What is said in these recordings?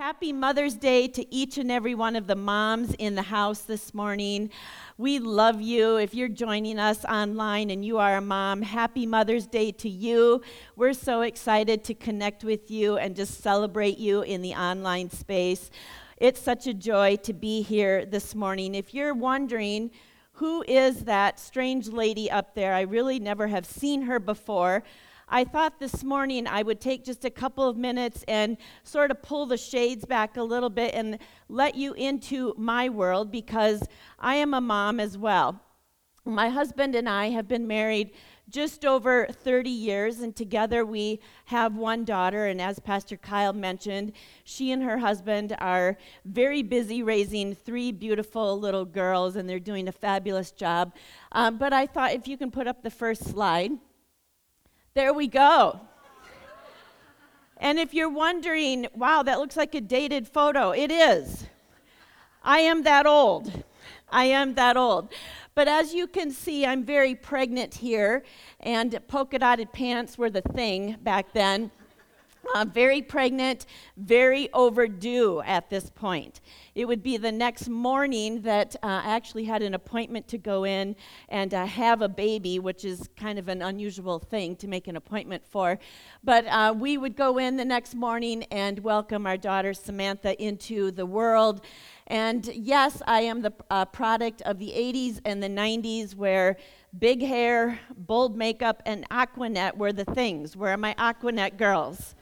Happy Mother's Day to each and every one of the moms in the house this morning. We love you. If you're joining us online and you are a mom, happy Mother's Day to you. We're so excited to connect with you and just celebrate you in the online space. It's such a joy to be here this morning. If you're wondering, who is that strange lady up there? I really never have seen her before. I thought this morning I would take just a couple of minutes and sort of pull the shades back a little bit and let you into my world because I am a mom as well. My husband and I have been married just over 30 years, and together we have one daughter. And as Pastor Kyle mentioned, she and her husband are very busy raising three beautiful little girls, and they're doing a fabulous job. Um, but I thought if you can put up the first slide. There we go. and if you're wondering, wow, that looks like a dated photo, it is. I am that old. I am that old. But as you can see, I'm very pregnant here, and polka dotted pants were the thing back then. Uh, very pregnant, very overdue at this point. It would be the next morning that uh, I actually had an appointment to go in and uh, have a baby, which is kind of an unusual thing to make an appointment for. But uh, we would go in the next morning and welcome our daughter Samantha into the world. And yes, I am the uh, product of the 80s and the 90s where big hair, bold makeup, and Aqua Net were the things. Where are my Aqua Net girls?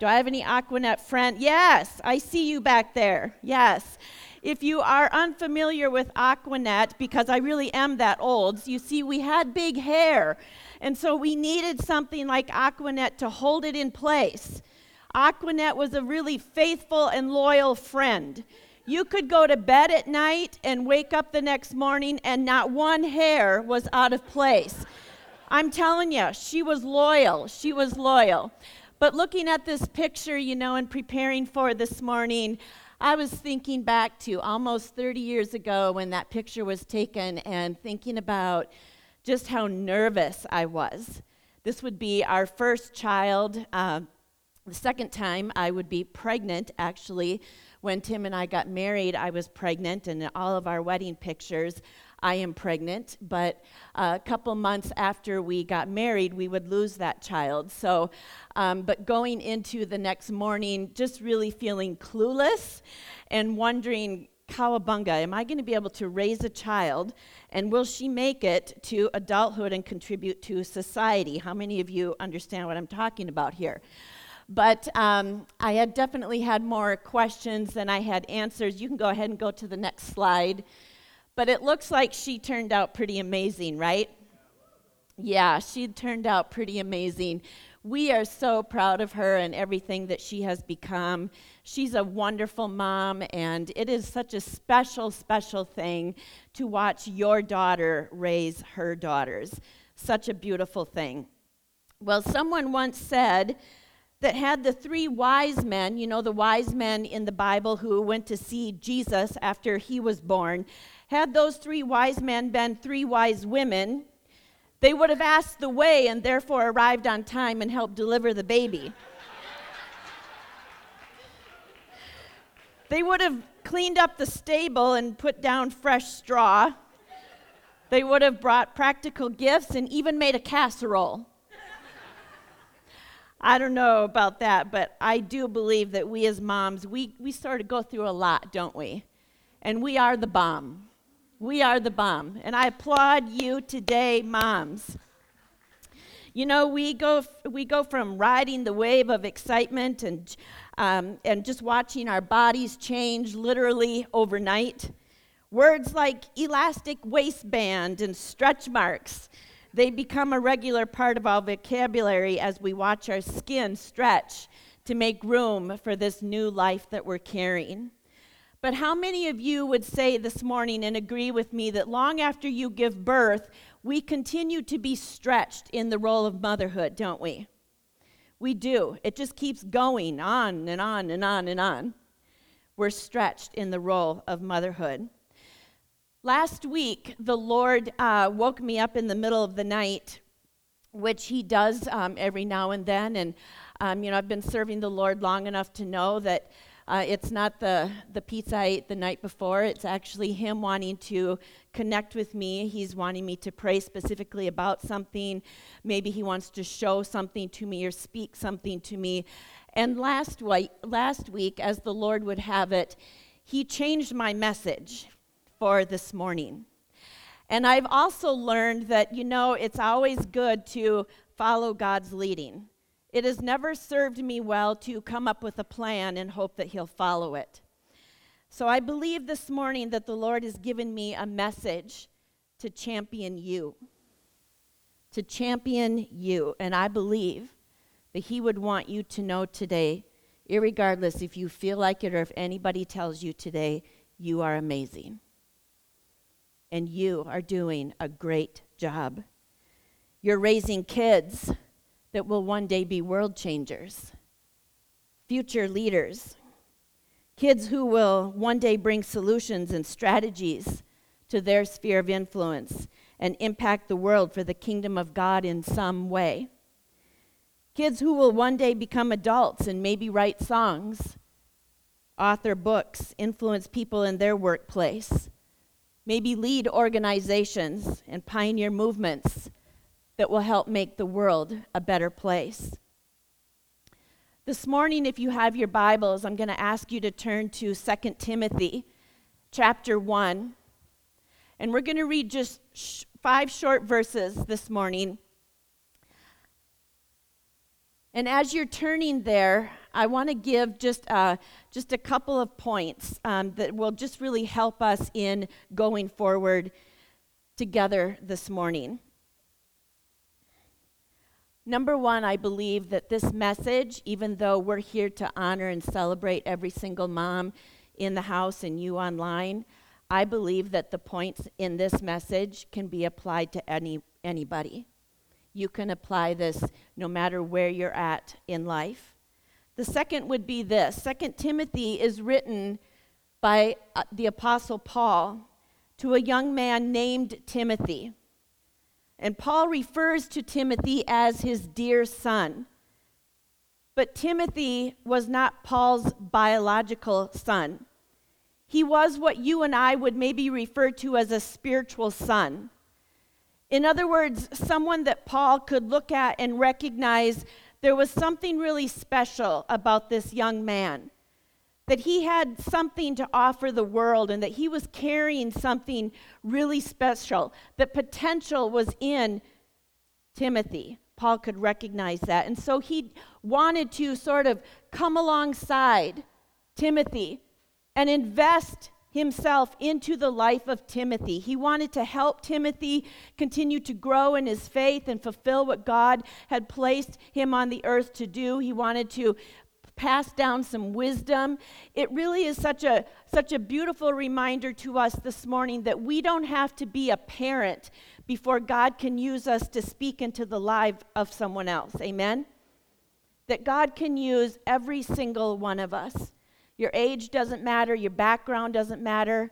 Do I have any Aqua Net friends? Yes, I see you back there. Yes. If you are unfamiliar with Aqua Net, because I really am that old, you see, we had big hair. And so we needed something like Aqua Net to hold it in place. Aqua Net was a really faithful and loyal friend. You could go to bed at night and wake up the next morning, and not one hair was out of place. I'm telling you, she was loyal. She was loyal. But looking at this picture, you know, and preparing for this morning, I was thinking back to almost 30 years ago when that picture was taken and thinking about just how nervous I was. This would be our first child. Uh, the second time I would be pregnant, actually. When Tim and I got married, I was pregnant, and in all of our wedding pictures, I am pregnant, but a couple months after we got married, we would lose that child. So, um, but going into the next morning, just really feeling clueless and wondering, Cowabunga, am I going to be able to raise a child and will she make it to adulthood and contribute to society? How many of you understand what I'm talking about here? But um, I had definitely had more questions than I had answers. You can go ahead and go to the next slide. But it looks like she turned out pretty amazing, right? Yeah, she turned out pretty amazing. We are so proud of her and everything that she has become. She's a wonderful mom, and it is such a special, special thing to watch your daughter raise her daughters. Such a beautiful thing. Well, someone once said that had the three wise men, you know, the wise men in the Bible who went to see Jesus after he was born, had those three wise men been three wise women, they would have asked the way and therefore arrived on time and helped deliver the baby. they would have cleaned up the stable and put down fresh straw. They would have brought practical gifts and even made a casserole. I don't know about that, but I do believe that we as moms, we, we sort of go through a lot, don't we? And we are the bomb. We are the bomb. And I applaud you today, moms. You know, we go, we go from riding the wave of excitement and, um, and just watching our bodies change literally overnight. Words like elastic waistband and stretch marks, they become a regular part of our vocabulary as we watch our skin stretch to make room for this new life that we're carrying. But how many of you would say this morning and agree with me that long after you give birth, we continue to be stretched in the role of motherhood, don't we? We do. It just keeps going on and on and on and on. We're stretched in the role of motherhood. Last week, the Lord uh, woke me up in the middle of the night, which He does um, every now and then. And, um, you know, I've been serving the Lord long enough to know that Uh, it's not the, the pizza I ate the night before. It's actually him wanting to connect with me. He's wanting me to pray specifically about something. Maybe he wants to show something to me or speak something to me. And last week, last week, as the Lord would have it, he changed my message for this morning. And I've also learned that, you know, it's always good to follow God's leading. It has never served me well to come up with a plan and hope that He'll follow it. So I believe this morning that the Lord has given me a message to champion you. To champion you. And I believe that He would want you to know today, regardless if you feel like it or if anybody tells you today, you are amazing. And you are doing a great job. You're raising kids that will one day be world changers, future leaders, kids who will one day bring solutions and strategies to their sphere of influence and impact the world for the kingdom of God in some way. Kids who will one day become adults and maybe write songs, author books, influence people in their workplace, maybe lead organizations and pioneer movements that will help make the world a better place. This morning, if you have your Bibles, I'm going to ask you to turn to 2 Timothy chapter 1. And we're going to read just sh- five short verses this morning. And as you're turning there, I want to give just, uh, just a couple of points um, that will just really help us in going forward together this morning. Number one, I believe that this message, even though we're here to honor and celebrate every single mom in the house and you online, I believe that the points in this message can be applied to any anybody. You can apply this no matter where you're at in life. The second would be this. Second Timothy is written by uh, the apostle Paul to a young man named Timothy. And Paul refers to Timothy as his dear son. But Timothy was not Paul's biological son. He was what you and I would maybe refer to as a spiritual son. In other words, someone that Paul could look at and recognize there was something really special about this young man that he had something to offer the world and that he was carrying something really special, that potential was in Timothy. Paul could recognize that. And so he wanted to sort of come alongside Timothy and invest himself into the life of Timothy. He wanted to help Timothy continue to grow in his faith and fulfill what God had placed him on the earth to do. He wanted to pass down some wisdom. It really is such a such a beautiful reminder to us this morning that we don't have to be a parent before God can use us to speak into the life of someone else. Amen. That God can use every single one of us. Your age doesn't matter, your background doesn't matter,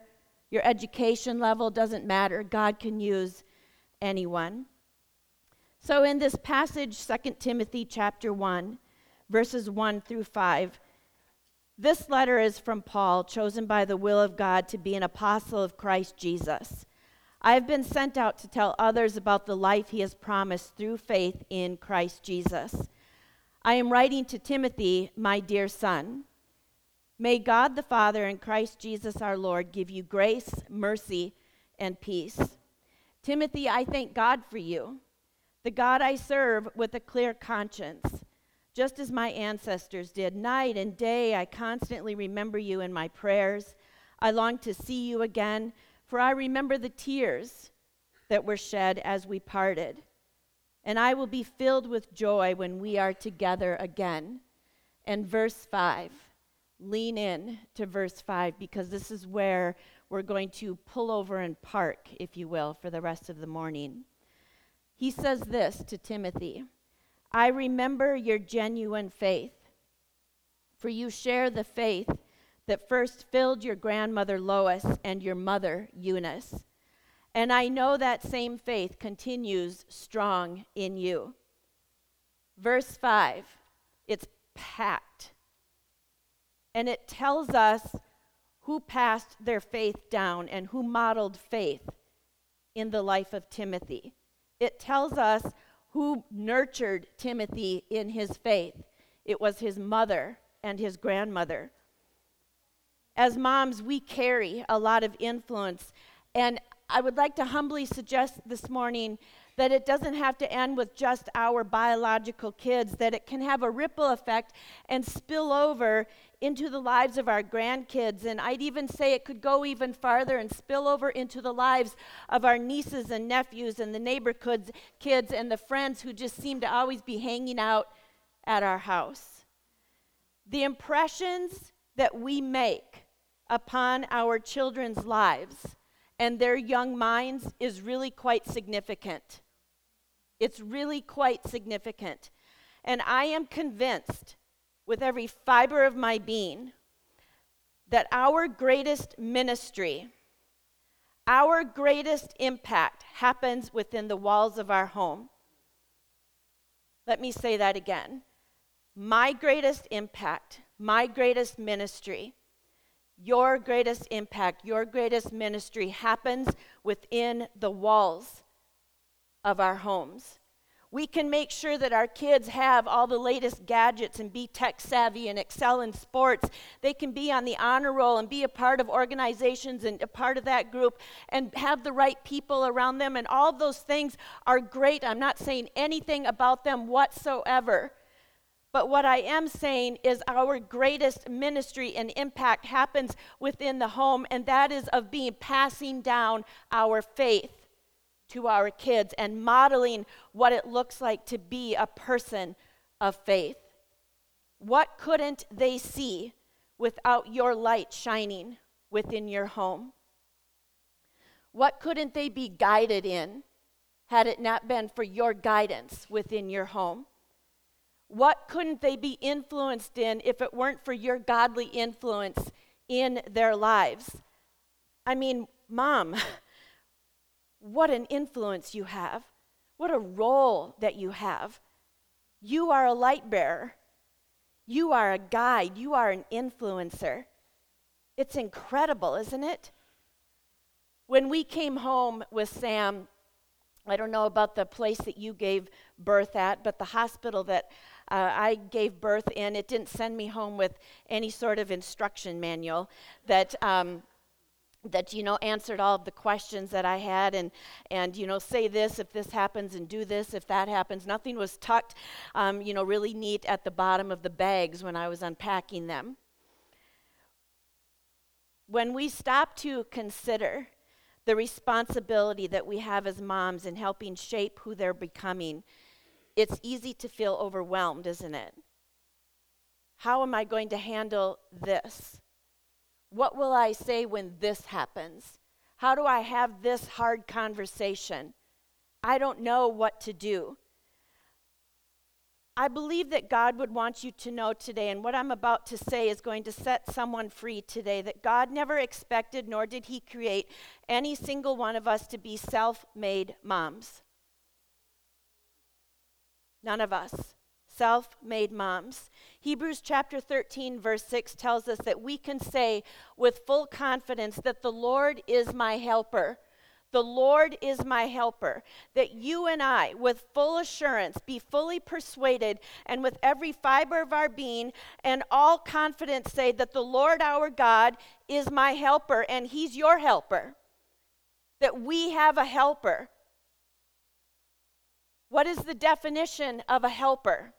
your education level doesn't matter. God can use anyone. So in this passage 2 Timothy chapter 1 verses 1 through 5. This letter is from Paul, chosen by the will of God to be an apostle of Christ Jesus. I have been sent out to tell others about the life he has promised through faith in Christ Jesus. I am writing to Timothy, my dear son. May God the Father and Christ Jesus our Lord give you grace, mercy, and peace. Timothy, I thank God for you, the God I serve with a clear conscience just as my ancestors did. Night and day, I constantly remember you in my prayers. I long to see you again, for I remember the tears that were shed as we parted. And I will be filled with joy when we are together again. And verse 5, lean in to verse 5 because this is where we're going to pull over and park, if you will, for the rest of the morning. He says this to Timothy. I remember your genuine faith, for you share the faith that first filled your grandmother Lois and your mother Eunice. And I know that same faith continues strong in you. Verse 5, it's packed and it tells us who passed their faith down and who modeled faith in the life of Timothy. It tells us who nurtured Timothy in his faith. It was his mother and his grandmother. As moms, we carry a lot of influence. And I would like to humbly suggest this morning that it doesn't have to end with just our biological kids, that it can have a ripple effect and spill over into the lives of our grandkids. And I'd even say it could go even farther and spill over into the lives of our nieces and nephews and the neighborhood kids and the friends who just seem to always be hanging out at our house. The impressions that we make upon our children's lives and their young minds is really quite significant. It's really quite significant. And I am convinced with every fiber of my being that our greatest ministry, our greatest impact happens within the walls of our home. Let me say that again. My greatest impact, my greatest ministry, your greatest impact, your greatest ministry happens within the walls of our homes. We can make sure that our kids have all the latest gadgets and be tech savvy and excel in sports. They can be on the honor roll and be a part of organizations and a part of that group and have the right people around them. And all those things are great. I'm not saying anything about them whatsoever. But what I am saying is our greatest ministry and impact happens within the home, and that is of being passing down our faith to our kids and modeling what it looks like to be a person of faith. What couldn't they see without your light shining within your home? What couldn't they be guided in had it not been for your guidance within your home? What couldn't they be influenced in if it weren't for your godly influence in their lives? I mean, mom, what an influence you have, what a role that you have. You are a light bearer, you are a guide, you are an influencer. It's incredible, isn't it? When we came home with Sam, I don't know about the place that you gave birth at, but the hospital that uh, I gave birth in, it didn't send me home with any sort of instruction manual that. Um, that you know answered all of the questions that i had and and you know say this if this happens and do this if that happens. Nothing was tucked um, you know really neat at the bottom of the bags when i was unpacking them. When we stop to consider the responsibility that we have as moms in helping shape who they're becoming it's easy to feel overwhelmed isn't it? How am i going to handle this what will I say when this happens? How do I have this hard conversation? I don't know what to do. I believe that God would want you to know today, and what I'm about to say is going to set someone free today, that God never expected nor did He create any single one of us to be self made moms. None of us self made moms. Hebrews chapter 13, verse 6 tells us that we can say with full confidence that the Lord is my helper. The Lord is my helper. That you and I, with full assurance, be fully persuaded and with every fiber of our being and all confidence say that the Lord our God is my helper and He's your helper. That we have a helper. What is the definition of a helper?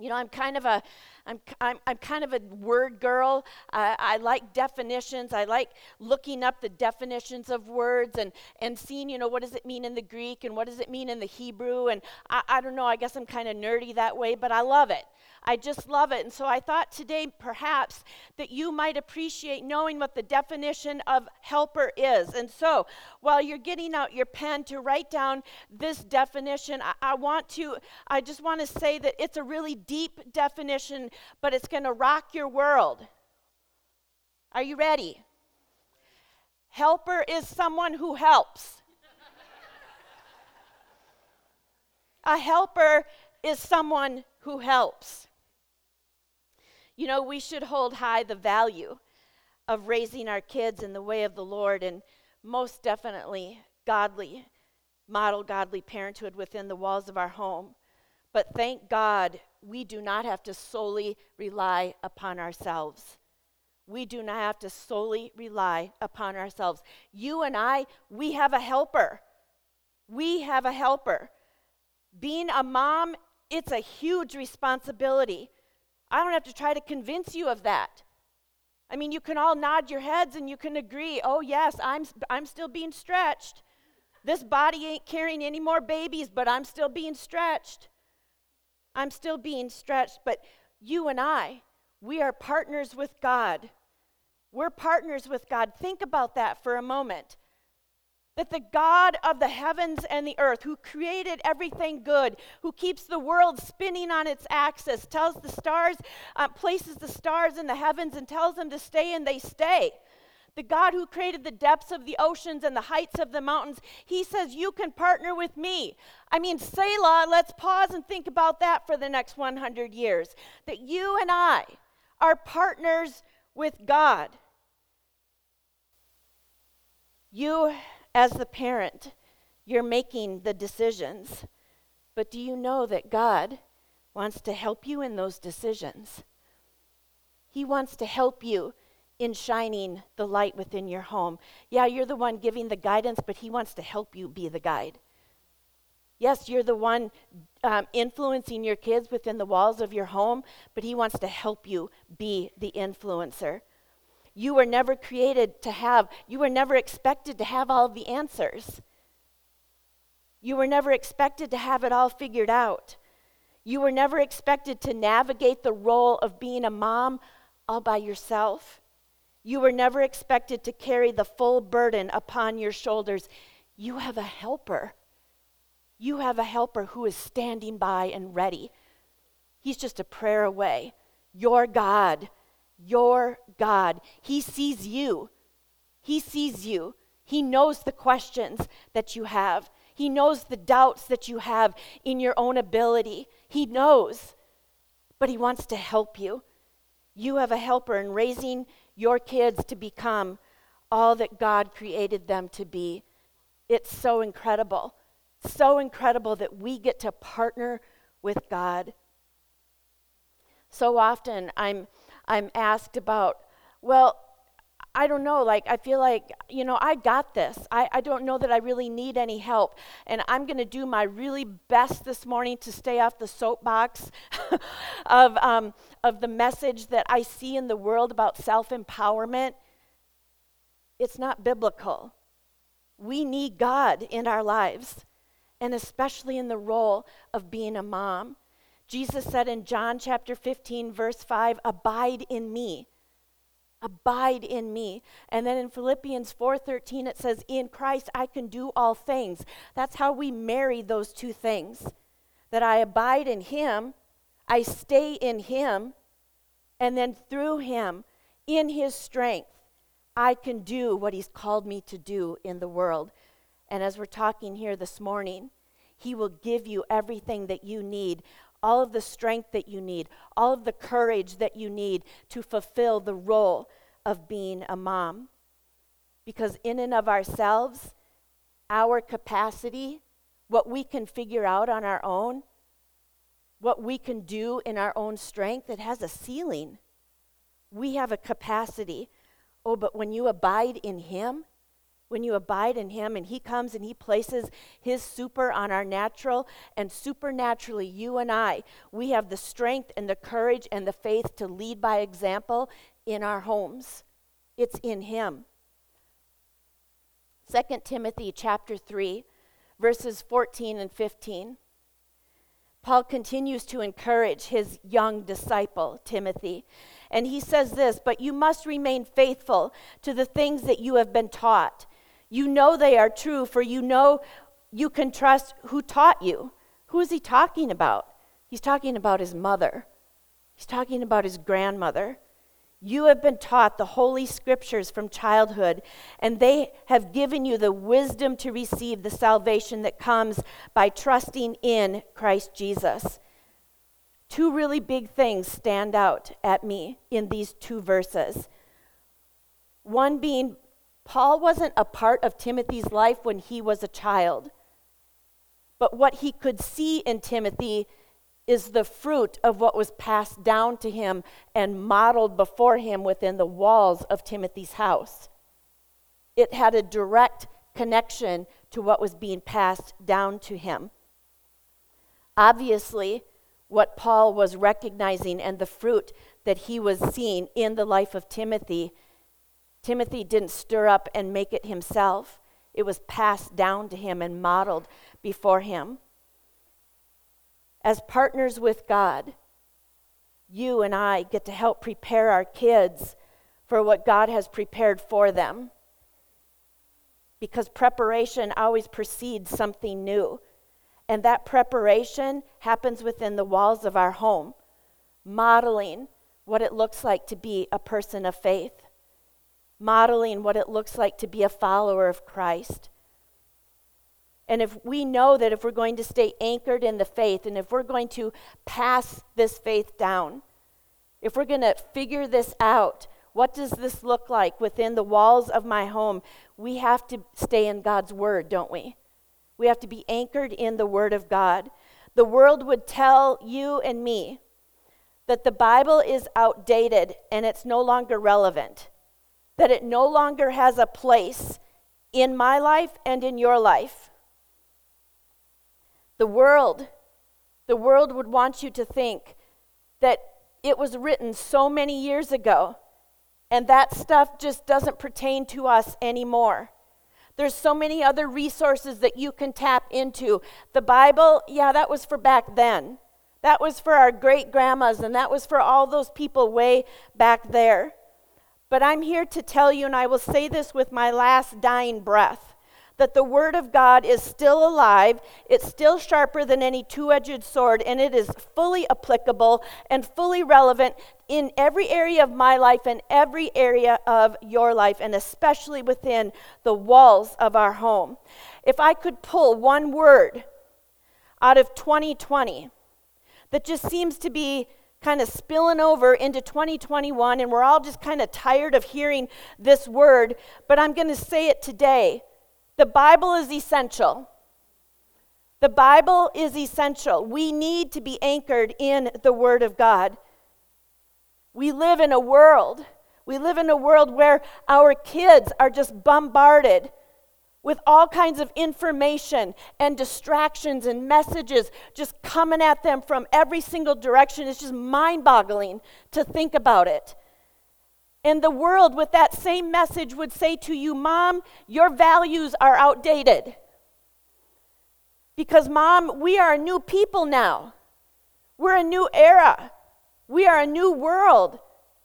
You know, I'm kind of a, I'm, I'm, I'm kind of a word girl. I, I like definitions. I like looking up the definitions of words and, and seeing, you know, what does it mean in the Greek and what does it mean in the Hebrew. And I, I don't know, I guess I'm kind of nerdy that way, but I love it. I just love it. And so I thought today perhaps that you might appreciate knowing what the definition of helper is. And so while you're getting out your pen to write down this definition, I, I want to, I just want to say that it's a really deep definition, but it's going to rock your world. Are you ready? Helper is someone who helps. A helper is someone who helps. You know, we should hold high the value of raising our kids in the way of the Lord and most definitely godly, model godly parenthood within the walls of our home. But thank God we do not have to solely rely upon ourselves. We do not have to solely rely upon ourselves. You and I, we have a helper. We have a helper. Being a mom, it's a huge responsibility. I don't have to try to convince you of that. I mean, you can all nod your heads and you can agree, oh, yes, I'm, I'm still being stretched. This body ain't carrying any more babies, but I'm still being stretched. I'm still being stretched. But you and I, we are partners with God. We're partners with God. Think about that for a moment that the God of the heavens and the earth, who created everything good, who keeps the world spinning on its axis, tells the stars, uh, places the stars in the heavens and tells them to stay, and they stay. The God who created the depths of the oceans and the heights of the mountains, he says, You can partner with me. I mean, Selah, let's pause and think about that for the next 100 years. That you and I are partners with God. You as the parent, you're making the decisions. But do you know that God wants to help you in those decisions? He wants to help you in shining the light within your home. Yeah, you're the one giving the guidance, but He wants to help you be the guide. Yes, you're the one um, influencing your kids within the walls of your home, but He wants to help you be the influencer. You were never created to have, you were never expected to have all of the answers. You were never expected to have it all figured out. You were never expected to navigate the role of being a mom all by yourself. You were never expected to carry the full burden upon your shoulders. You have a helper. You have a helper who is standing by and ready. He's just a prayer away. Your God your God. He sees you. He sees you. He knows the questions that you have. He knows the doubts that you have in your own ability. He knows, but He wants to help you. You have a helper in raising your kids to become all that God created them to be. It's so incredible. So incredible that we get to partner with God. So often I'm I'm asked about, well, I don't know, like, I feel like, you know, I got this. I, I don't know that I really need any help. And I'm going to do my really best this morning to stay off the soapbox of, um, of the message that I see in the world about self empowerment. It's not biblical. We need God in our lives, and especially in the role of being a mom. Jesus said in John chapter 15, verse 5, Abide in me. Abide in me. And then in Philippians 4:13 it says in Christ I can do all things. That's how we marry those two things. That I abide in him, I stay in him, and then through him in his strength I can do what he's called me to do in the world. And as we're talking here this morning, he will give you everything that you need all of the strength that you need, all of the courage that you need to fulfill the role of being a mom. Because, in and of ourselves, our capacity, what we can figure out on our own, what we can do in our own strength, it has a ceiling. We have a capacity. Oh, but when you abide in Him, when you abide in Him and He comes and He places His super on our natural, and supernaturally, you and I, we have the strength and the courage and the faith to lead by example in our homes. It's in Him. 2 Timothy chapter 3, verses 14 and 15. Paul continues to encourage his young disciple, Timothy. And he says this But you must remain faithful to the things that you have been taught you know they are true, for you know you can trust who taught you. Who is he talking about? He's talking about his mother, he's talking about his grandmother. You have been taught the Holy Scriptures from childhood, and they have given you the wisdom to receive the salvation that comes by trusting in Christ Jesus. two really big things stand out at me in these two verses. One being, Paul wasn't a part of Timothy's life when he was a child, but what he could see in Timothy is the fruit of what was passed down to him and modeled before him within the walls of Timothy's house. It had a direct connection to what was being passed down to him. Obviously, what Paul was recognizing and the fruit that he was seeing in the life of Timothy, Timothy didn't stir up and make it himself. It was passed down to him and modeled before him. As partners with God, you and I get to help prepare our kids for what God has prepared for them because preparation always precedes something new. And that preparation happens within the walls of our home, modeling what it looks like to be a person of faith, modeling what it looks like to be a follower of Christ. And if we know that if we're going to stay anchored in the faith and if we're going to pass this faith down, if we're going to figure this out, what does this look like within the walls of my home? We have to stay in God's word, don't we? We have to be anchored in the word of God. The world would tell you and me that the Bible is outdated and it's no longer relevant, that it no longer has a place in my life and in your life. The world, the world would want you to think that it was written so many years ago and that stuff just doesn't pertain to us anymore. There's so many other resources that you can tap into. The Bible, yeah, that was for back then. That was for our great grandmas, and that was for all those people way back there. But I'm here to tell you, and I will say this with my last dying breath that the Word of God is still alive, it's still sharper than any two edged sword, and it is fully applicable and fully relevant in every area of my life and every area of your life, and especially within the walls of our home. If I could pull one word out of 2020 that just seems to be kind of spilling over into 2021, and we're all just kind of tired of hearing this word, but I'm going to say it today the Bible is essential. The Bible is essential. We need to be anchored in the Word of God. We live in a world, we live in a world where our kids are just bombarded with all kinds of information and distractions and messages just coming at them from every single direction. It's just mind boggling to think about it. And the world, with that same message, would say to you, Mom, your values are outdated. Because, Mom, we are a new people now. We're a new era. We are a new world.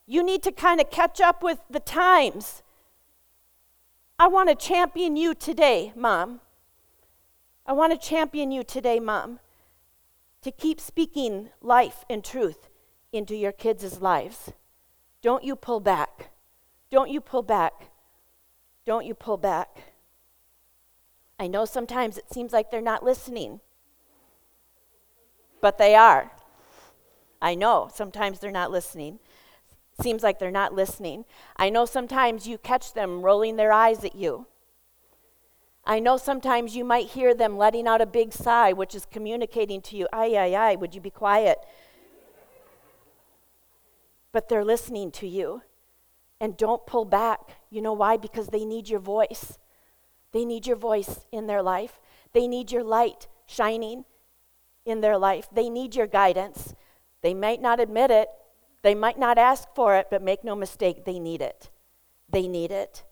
You need to kind of catch up with the times. I want to champion you today, Mom. I want to champion you today, Mom, to keep speaking life and truth into your kids' lives. Don't you pull back. Don't you pull back. Don't you pull back. I know sometimes it seems like they're not listening, but they are. I know sometimes they're not listening. Seems like they're not listening. I know sometimes you catch them rolling their eyes at you. I know sometimes you might hear them letting out a big sigh, which is communicating to you, ay, ay, ay, would you be quiet? but they're listening to you. And don't pull back. You know why? Because they need your voice. They need your voice in their life. They need your light shining in their life. They need your guidance. They might not admit it, they might not ask for it, but make no mistake, they need it. They need it.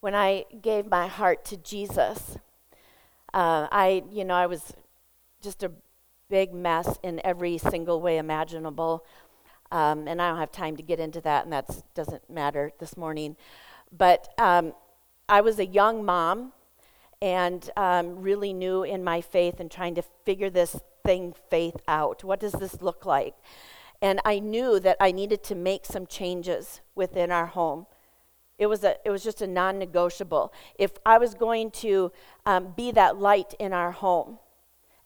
When I gave my heart to Jesus, uh, I, you know, I was just a big mess in every single way imaginable. Um, and I don't have time to get into that, and that doesn't matter this morning. But um, I was a young mom and um, really new in my faith and trying to figure this thing, faith, out. What does this look like? And I knew that I needed to make some changes within our home. It was, a, it was just a non negotiable. If I was going to um, be that light in our home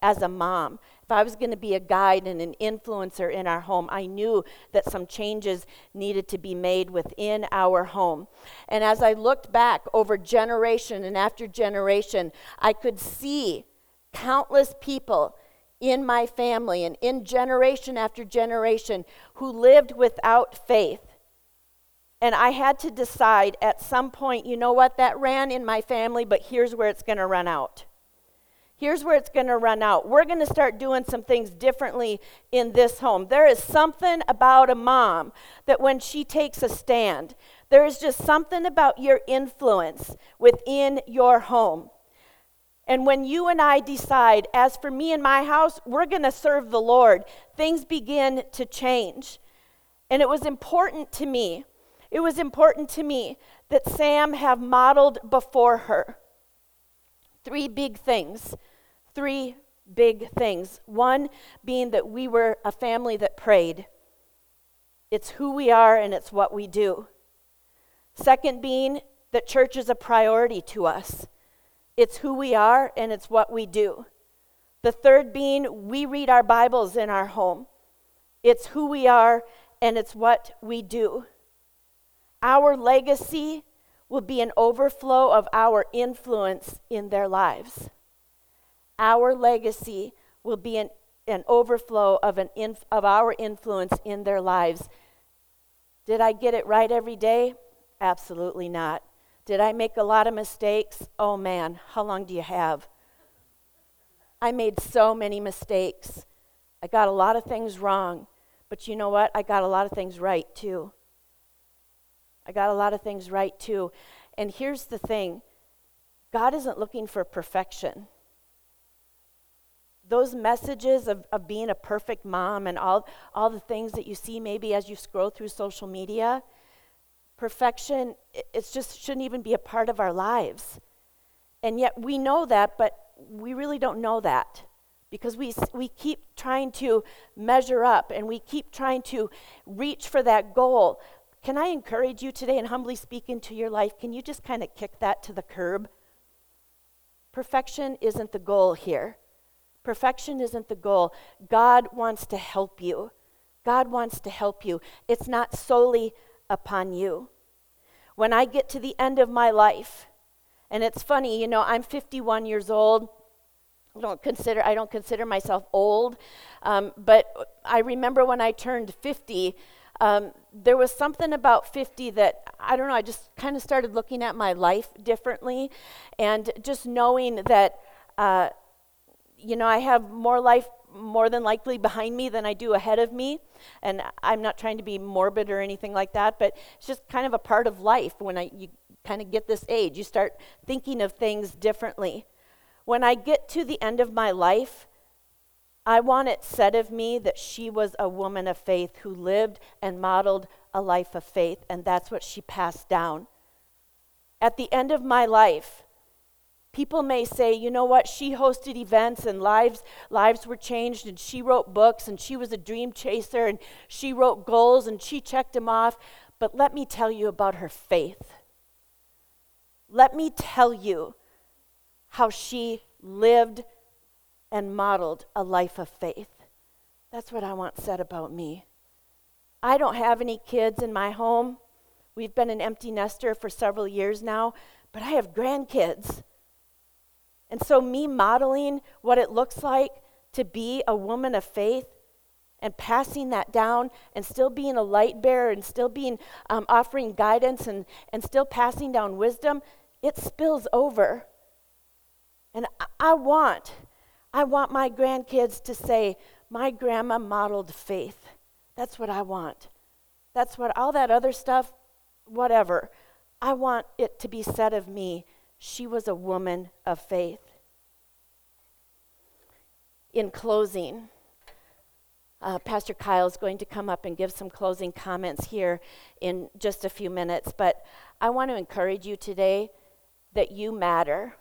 as a mom, if I was going to be a guide and an influencer in our home, I knew that some changes needed to be made within our home. And as I looked back over generation and after generation, I could see countless people in my family and in generation after generation who lived without faith. And I had to decide at some point, you know what, that ran in my family, but here's where it's going to run out. Here's where it's going to run out. We're going to start doing some things differently in this home. There is something about a mom that when she takes a stand, there is just something about your influence within your home. And when you and I decide, as for me and my house, we're going to serve the Lord, things begin to change. And it was important to me, it was important to me that Sam have modeled before her three big things. Three big things. One being that we were a family that prayed. It's who we are and it's what we do. Second, being that church is a priority to us. It's who we are and it's what we do. The third being, we read our Bibles in our home. It's who we are and it's what we do. Our legacy will be an overflow of our influence in their lives. Our legacy will be an, an overflow of, an inf- of our influence in their lives. Did I get it right every day? Absolutely not. Did I make a lot of mistakes? Oh man, how long do you have? I made so many mistakes. I got a lot of things wrong. But you know what? I got a lot of things right too. I got a lot of things right too. And here's the thing God isn't looking for perfection. Those messages of, of being a perfect mom and all, all the things that you see maybe as you scroll through social media, perfection it just shouldn't even be a part of our lives. And yet we know that but we really don't know that because we, we keep trying to measure up and we keep trying to reach for that goal. Can i encourage you today and humbly speak into your life? Can you just kind of kick that to the curb? Perfection isn't the goal here perfection isn't the goal god wants to help you god wants to help you it's not solely upon you. When I get to the end of my life, and it's funny, you know, I'm 51 years old. I don't consider I don't consider myself old, um, but I remember when I turned 50. Um, there was something about 50 that I don't know. I just kind of started looking at my life differently, and just knowing that, uh, you know, I have more life more than likely behind me than I do ahead of me. And I'm not trying to be morbid or anything like that, but it's just kind of a part of life when I, you kind of get this age. You start thinking of things differently. When I get to the end of my life, I want it said of me that she was a woman of faith who lived and modeled a life of faith, and that's what she passed down. At the end of my life, People may say, you know what, she hosted events and lives, lives were changed, and she wrote books, and she was a dream chaser, and she wrote goals, and she checked them off. But let me tell you about her faith. Let me tell you how she lived and modeled a life of faith. That's what I want said about me. I don't have any kids in my home. We've been an empty nester for several years now, but I have grandkids. And so, me modeling what it looks like to be a woman of faith and passing that down and still being a light bearer and still being um, offering guidance and, and still passing down wisdom, it spills over. And I, I want, I want my grandkids to say, my grandma modeled faith. That's what I want. That's what all that other stuff, whatever. I want it to be said of me she was a woman of faith. In closing, uh, Pastor Kyle is going to come up and give some closing comments here in just a few minutes, but I want to encourage you today that you matter.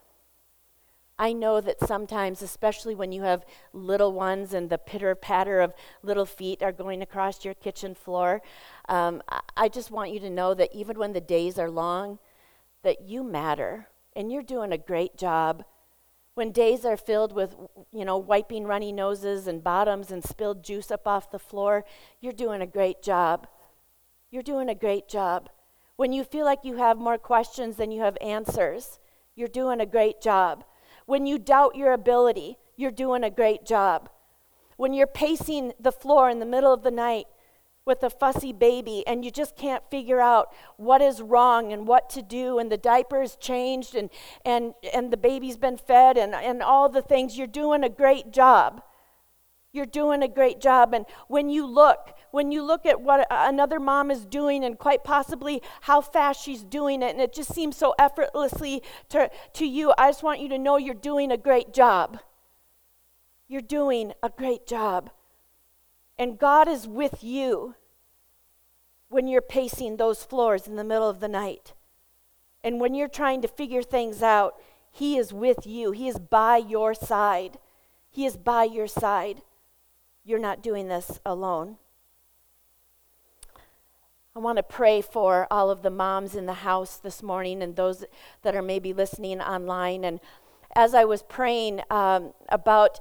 I know that sometimes, especially when you have little ones and the pitter patter of little feet are going across your kitchen floor, um, I just want you to know that even when the days are long, that you matter and you're doing a great job. When days are filled with, you know, wiping runny noses and bottoms and spilled juice up off the floor, you're doing a great job. You're doing a great job. When you feel like you have more questions than you have answers, you're doing a great job. When you doubt your ability, you're doing a great job. When you're pacing the floor in the middle of the night with a fussy baby and you just can't figure out what is wrong and what to do and the diaper's changed and, and, and the baby's been fed and, and all the things, you're doing a great job. You're doing a great job. And when you look, when you look at what another mom is doing and quite possibly how fast she's doing it, and it just seems so effortlessly to, to you, I just want you to know you're doing a great job. You're doing a great job. And God is with you when you're pacing those floors in the middle of the night. And when you're trying to figure things out, He is with you. He is by your side. He is by your side. You're not doing this alone. I want to pray for all of the moms in the house this morning and those that are maybe listening online. And as I was praying um, about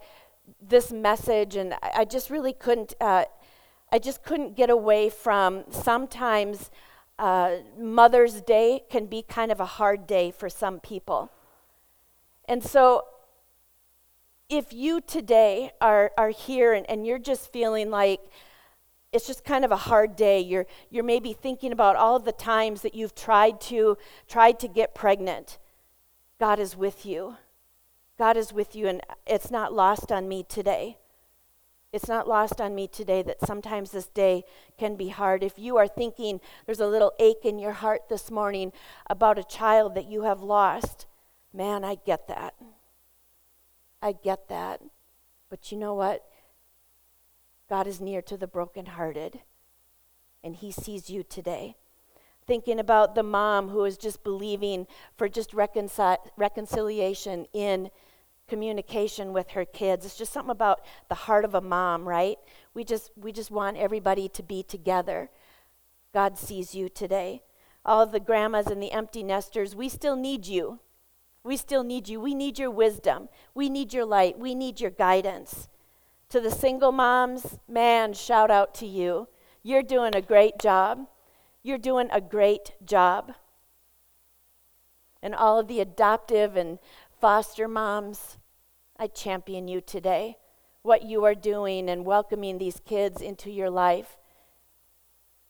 this message, and I just really couldn't, uh, I just couldn't get away from sometimes uh, Mother's Day can be kind of a hard day for some people. And so if you today are, are here and, and you're just feeling like it's just kind of a hard day, you're, you're maybe thinking about all of the times that you've tried to, tried to get pregnant, God is with you. God is with you, and it's not lost on me today. It's not lost on me today that sometimes this day can be hard. If you are thinking there's a little ache in your heart this morning about a child that you have lost, man, I get that. I get that. But you know what? God is near to the brokenhearted, and He sees you today. Thinking about the mom who is just believing for just reconcil- reconciliation in communication with her kids. It's just something about the heart of a mom, right? We just we just want everybody to be together. God sees you today. All of the grandmas and the empty nesters, we still need you. We still need you. We need your wisdom. We need your light. We need your guidance. To the single moms, man, shout out to you. You're doing a great job. You're doing a great job. And all of the adoptive and foster moms, I champion you today. What you are doing and welcoming these kids into your life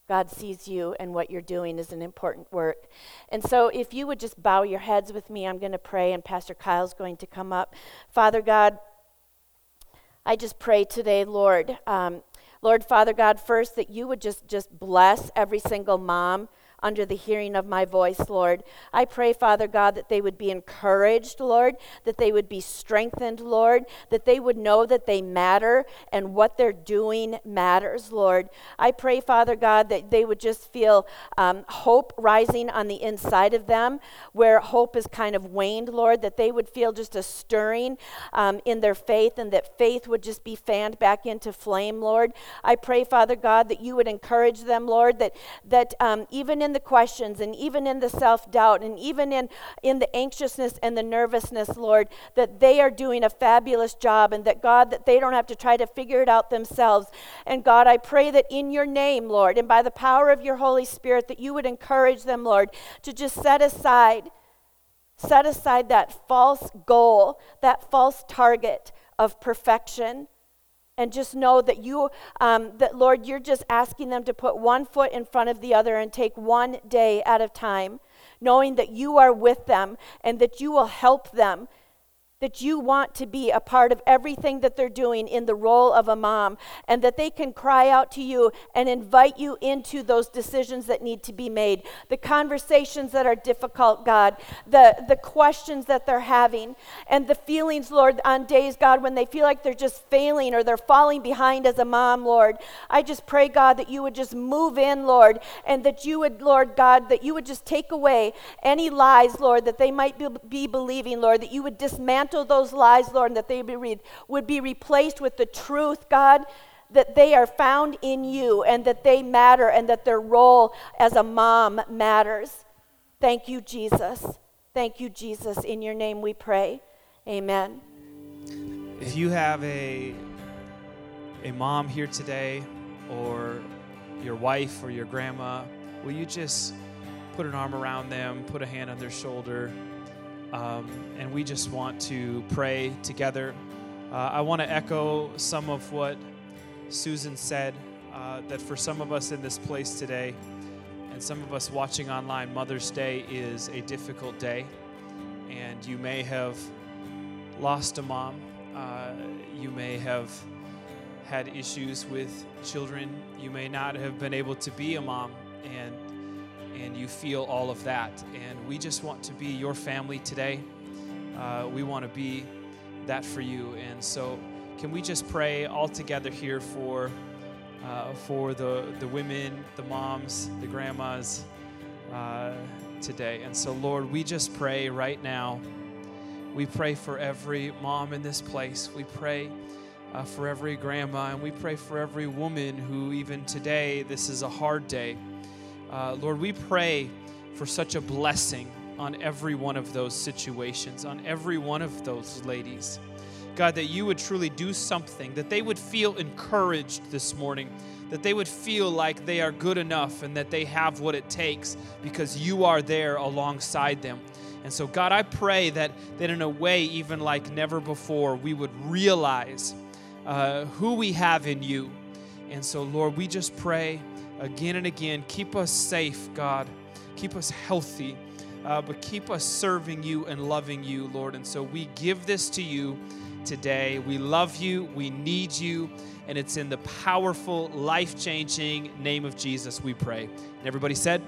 God sees you and what you're doing is an important work. And so, if you would just bow your heads with me, I'm going to pray, and Pastor Kyle's going to come up. Father God, I just pray today, Lord, um, Lord Father God, first that you would just just bless every single mom under the hearing of my voice, Lord. I pray, Father God, that they would be encouraged, Lord, that they would be strengthened, Lord, that they would know that they matter and what they're doing matters, Lord. I pray, Father God, that they would just feel um, hope rising on the inside of them where hope is kind of waned, Lord, that they would feel just a stirring um, in their faith and that faith would just be fanned back into flame, Lord. I pray, Father God, that you would encourage them, Lord, that, that um, even in in the questions and even in the self doubt and even in, in the anxiousness and the nervousness, Lord, that they are doing a fabulous job and that, God, that they don't have to try to figure it out themselves. And God, I pray that in your name, Lord, and by the power of your Holy Spirit, that you would encourage them, Lord, to just set aside. Set aside that false goal, that false target of perfection and just know that you um, that lord you're just asking them to put one foot in front of the other and take one day at a time knowing that you are with them and that you will help them that you want to be a part of everything that they're doing in the role of a mom, and that they can cry out to you and invite you into those decisions that need to be made, the conversations that are difficult, God, the, the questions that they're having, and the feelings, Lord, on days, God, when they feel like they're just failing or they're falling behind as a mom, Lord. I just pray, God, that you would just move in, Lord, and that you would, Lord God, that you would just take away any lies, Lord, that they might be, be believing, Lord, that you would dismantle dismantle those lies, Lord, and that they be re- would be replaced with the truth, God, that they are found in you and that they matter and that their role as a mom matters. Thank you, Jesus. Thank you, Jesus. In your name we pray. Amen. If you have a a mom here today or your wife or your grandma, will you just put an arm around them, put a hand on their shoulder, um, and we just want to pray together. Uh, I want to echo some of what Susan said uh, that for some of us in this place today, and some of us watching online, Mother's Day is a difficult day, and you may have lost a mom. Uh, you may have had issues with children. You may not have been able to be a mom, and and you feel all of that. And we just want to be your family today. Uh, we want to be that for you. And so, can we just pray all together here for uh, for the the women, the moms, the grandmas uh, today? And so, Lord, we just pray right now. We pray for every mom in this place. We pray uh, for every grandma, and we pray for every woman who, even today, this is a hard day. Uh, Lord, we pray for such a blessing on every one of those situations, on every one of those ladies. God, that you would truly do something, that they would feel encouraged this morning, that they would feel like they are good enough and that they have what it takes because you are there alongside them. And so, God, I pray that, that in a way, even like never before, we would realize uh, who we have in you. And so, Lord, we just pray again and again keep us safe, God. Keep us healthy, uh, but keep us serving you and loving you, Lord. And so we give this to you today. We love you, we need you, and it's in the powerful, life changing name of Jesus we pray. And everybody said,